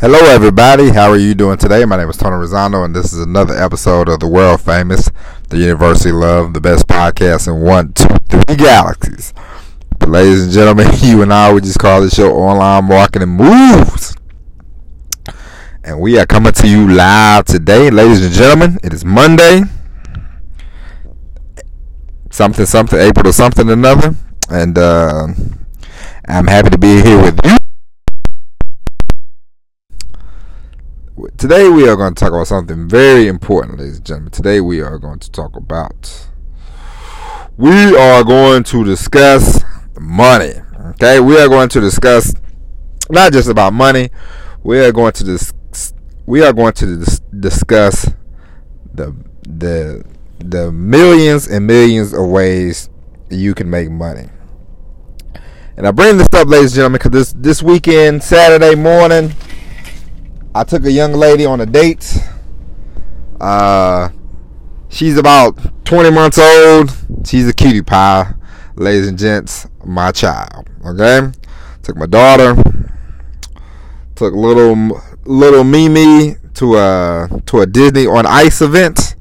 Hello, everybody. How are you doing today? My name is Tony Rosano, and this is another episode of the world famous, the University Love, the best podcast in one, two, three galaxies. But, ladies and gentlemen, you and I, we just call this show Online Marketing Moves. And we are coming to you live today, ladies and gentlemen. It is Monday, something, something, April or something, another. And uh, I'm happy to be here with you. Today we are going to talk about something very important, ladies and gentlemen. Today we are going to talk about we are going to discuss money. Okay, we are going to discuss not just about money. We are going to dis- we are going to dis- discuss the the the millions and millions of ways you can make money. And I bring this up, ladies and gentlemen, because this this weekend, Saturday morning, I took a young lady on a date. Uh, she's about 20 months old. She's a cutie pie, ladies and gents. My child. Okay, took my daughter. Took little little Mimi to a to a Disney on Ice event.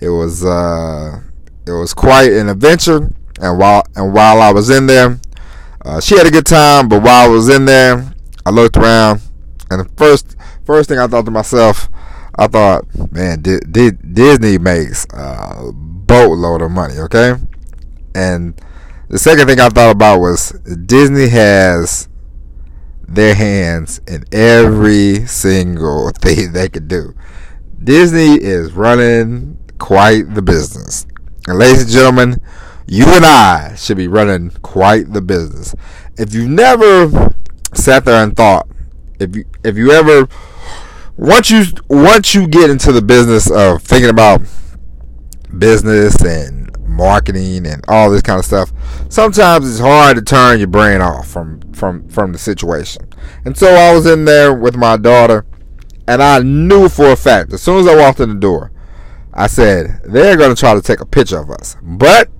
It was uh, it was quite an adventure. And while and while I was in there, uh, she had a good time. But while I was in there, I looked around, and the first first thing I thought to myself, I thought, man, Disney makes a boatload of money, okay? And the second thing I thought about was Disney has their hands in every single thing they could do. Disney is running quite the business. And ladies and gentlemen, you and I should be running quite the business. If you've never sat there and thought, if you if you ever once you once you get into the business of thinking about business and marketing and all this kind of stuff, sometimes it's hard to turn your brain off from from from the situation. And so I was in there with my daughter, and I knew for a fact as soon as I walked in the door, I said they're going to try to take a picture of us, but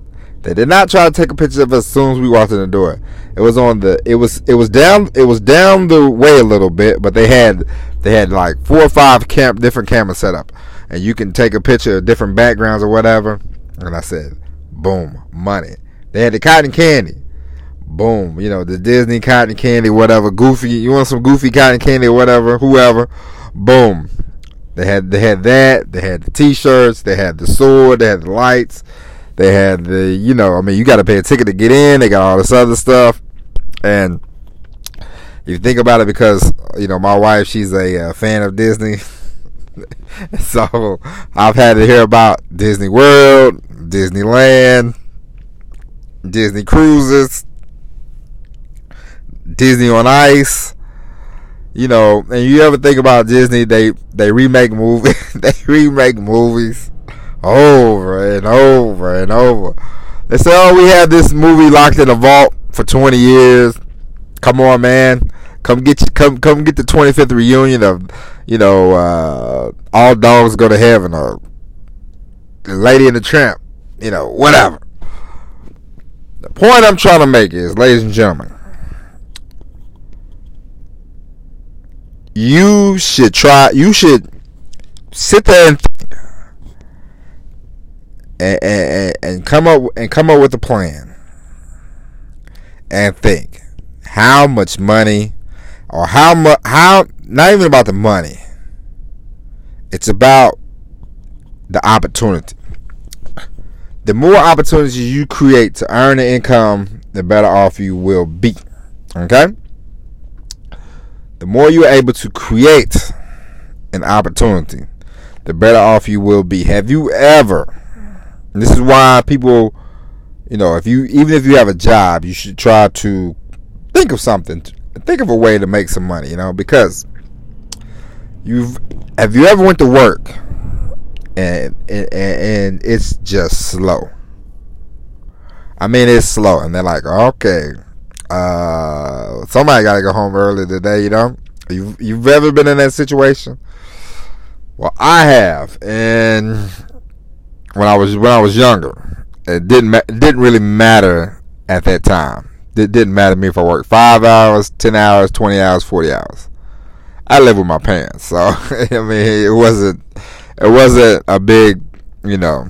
they did not try to take a picture of us as soon as we walked in the door. It was on the it was it was down it was down the way a little bit, but they had they had like four or five camp different cameras set up, and you can take a picture of different backgrounds or whatever. And I said, boom, money. They had the cotton candy. Boom, you know, the Disney cotton candy, whatever. Goofy, you want some goofy cotton candy or whatever, whoever. Boom. They had they had that, they had the t shirts, they had the sword, they had the lights, they had the, you know, I mean, you got to pay a ticket to get in. They got all this other stuff, and if you think about it, because you know, my wife, she's a uh, fan of Disney, so I've had to hear about Disney World, Disneyland, Disney cruises, Disney on Ice. You know, and you ever think about Disney? They they remake movies. they remake movies over and over and over. They say, "Oh, we had this movie locked in a vault for 20 years. Come on, man, come get you, come come get the 25th reunion of, you know, uh, all dogs go to heaven or Lady and the Tramp, you know, whatever." The point I'm trying to make is, ladies and gentlemen, you should try. You should sit there and and, and, come up and come up with a plan and think how much money or how much how not even about the money. It's about the opportunity. The more opportunities you create to earn the income the better off you will be okay? The more you're able to create an opportunity the better off you will be. Have you ever and this is why people, you know, if you even if you have a job, you should try to think of something, think of a way to make some money, you know, because you've have you ever went to work and and, and it's just slow. I mean, it's slow, and they're like, okay, uh, somebody got to go home early today, you know. You've, you've ever been in that situation? Well, I have, and when I was when I was younger. It didn't ma- it didn't really matter at that time. It didn't matter to me if I worked five hours, ten hours, twenty hours, forty hours. I live with my parents, so I mean, it wasn't it wasn't a big, you know,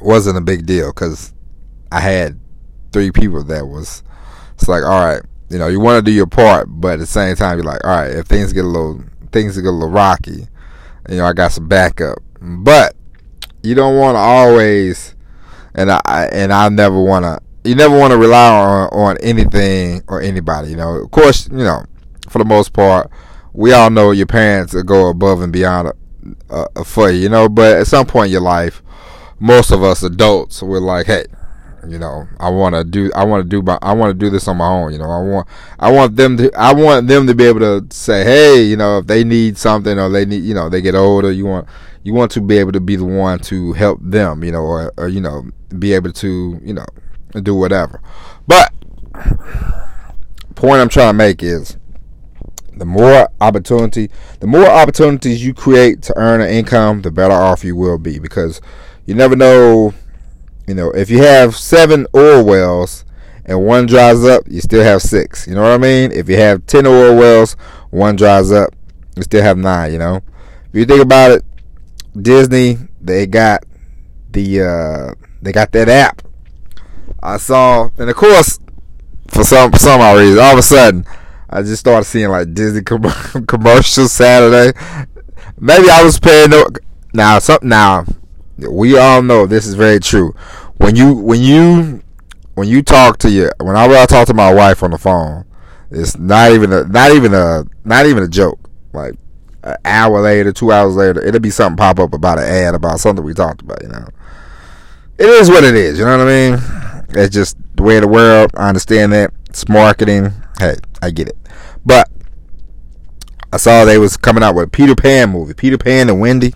wasn't a big deal because I had three people that was. It's like, all right, you know, you want to do your part, but at the same time, you're like, all right, if things get a little things get a little rocky, you know, I got some backup. But you don't want to always, and I and I never want to. You never want to rely on on anything or anybody. You know, of course, you know, for the most part, we all know your parents go above and beyond uh, uh, for you. You know, but at some point in your life, most of us adults, we're like, hey, you know, I want to do, I want to do, my, I want to do this on my own. You know, I want, I want them to, I want them to be able to say, hey, you know, if they need something or they need, you know, they get older, you want, you want to be able to be the one to help them, you know, or, or you know, be able to, you know, do whatever. But point I'm trying to make is the more opportunity, the more opportunities you create to earn an income, the better off you will be because you never know you know, if you have seven oil wells and one dries up, you still have six. You know what I mean? If you have ten oil wells, one dries up, you still have nine. You know, if you think about it, Disney they got the uh, they got that app. I saw, and of course, for some some odd reason, all of a sudden, I just started seeing like Disney com- commercials Saturday. Maybe I was paying no. Now, something now we all know this is very true. When you when you when you talk to your whenever I talk to my wife on the phone, it's not even a not even a not even a joke. Like an hour later, two hours later, it'll be something pop up about an ad about something we talked about. You know, it is what it is. You know what I mean? It's just the way of the world. I understand that it's marketing. Hey, I get it. But I saw they was coming out with Peter Pan movie, Peter Pan and Wendy.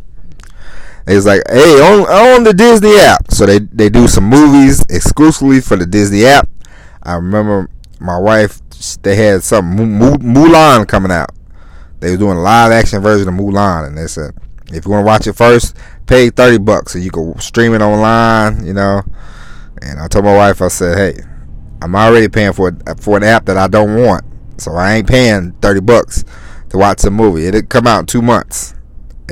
It's like, hey, on, on the Disney app. So they, they do some movies exclusively for the Disney app. I remember my wife, they had some Mulan coming out. They were doing a live action version of Mulan, and they said, if you want to watch it first, pay 30 bucks so you can stream it online, you know. And I told my wife, I said, hey, I'm already paying for for an app that I don't want, so I ain't paying 30 bucks to watch the movie. It'll come out in two months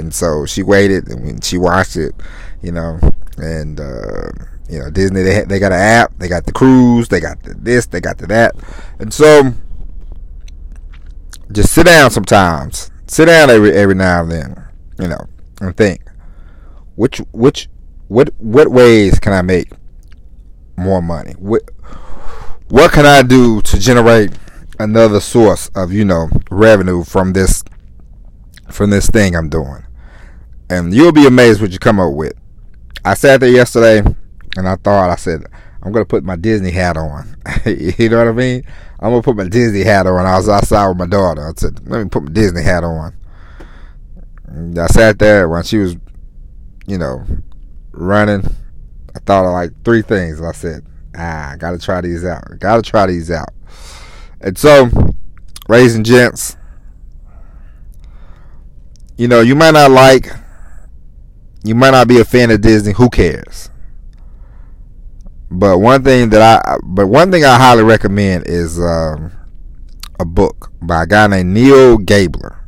and so she waited and she watched it, you know, and uh, you know Disney they they got an app, they got the cruise, they got the this, they got the that, and so just sit down sometimes, sit down every every now and then, you know, and think which which what what ways can I make more money? What what can I do to generate another source of you know revenue from this from this thing I'm doing? and you'll be amazed what you come up with. I sat there yesterday and I thought, I said, I'm gonna put my Disney hat on. you know what I mean? I'm gonna put my Disney hat on. I was outside with my daughter. I said, let me put my Disney hat on. And I sat there when she was, you know, running. I thought of like three things. I said, ah, I gotta try these out. I Gotta try these out. And so, raising gents, you know, you might not like you might not be a fan of Disney. Who cares? But one thing that I, but one thing I highly recommend is um, a book by a guy named Neil Gabler,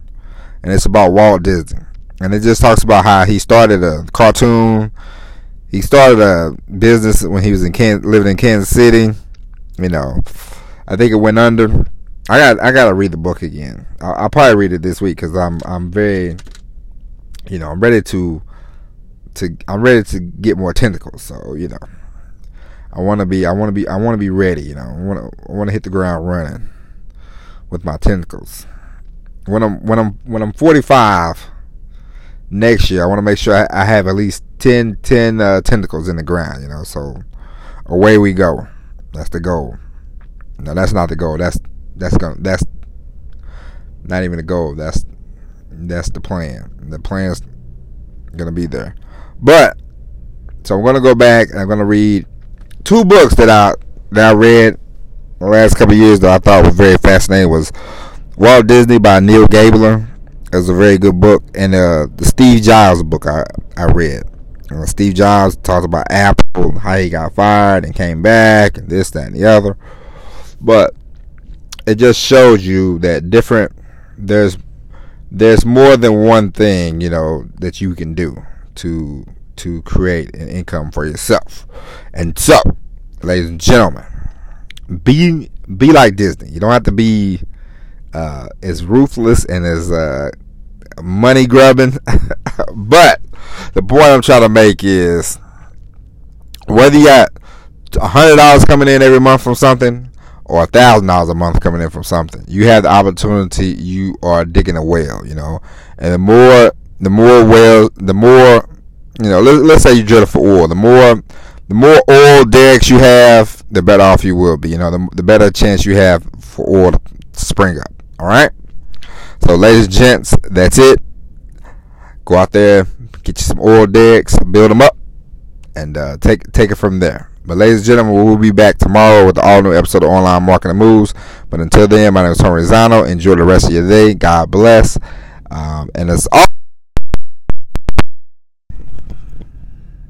and it's about Walt Disney, and it just talks about how he started a cartoon. He started a business when he was in Kansas, living in Kansas City. You know, I think it went under. I got I got to read the book again. I'll, I'll probably read it this week because I'm I'm very, you know, I'm ready to to I'm ready to get more tentacles. So you know, I want to be I want to be I want to be ready. You know, I want to I want to hit the ground running with my tentacles. When I'm when I'm when I'm 45 next year, I want to make sure I, I, have at least 10, 10 uh, tentacles in the ground. You know, so away we go. That's the goal. No, that's not the goal. That's that's going that's not even the goal. That's that's the plan. The plan's gonna be there. But so I'm gonna go back and I'm gonna read two books that I that I read the last couple years that I thought was very fascinating was Walt Disney by Neil Gabler. It was a very good book, and uh, the Steve Jobs book I I read. Uh, Steve Jobs talked about Apple, how he got fired and came back, and this, that, and the other. But it just shows you that different there's there's more than one thing you know that you can do to to create an income for yourself. And so, ladies and gentlemen, be be like Disney. You don't have to be uh, as ruthless and as uh, money grubbing, but the point I'm trying to make is whether you got hundred dollars coming in every month from something or a thousand dollars a month coming in from something, you have the opportunity. You are digging a well, you know, and the more the more well, the more you know. Let, let's say you drill for oil. The more the more oil derricks you have, the better off you will be. You know, the, the better chance you have for oil to spring up. All right. So, ladies and gents, that's it. Go out there, get you some oil derricks, build them up, and uh, take take it from there. But ladies and gentlemen, we will be back tomorrow with the all new episode of Online Marketing Moves. But until then, my name is Tony Rizano. Enjoy the rest of your day. God bless. Um, and it's all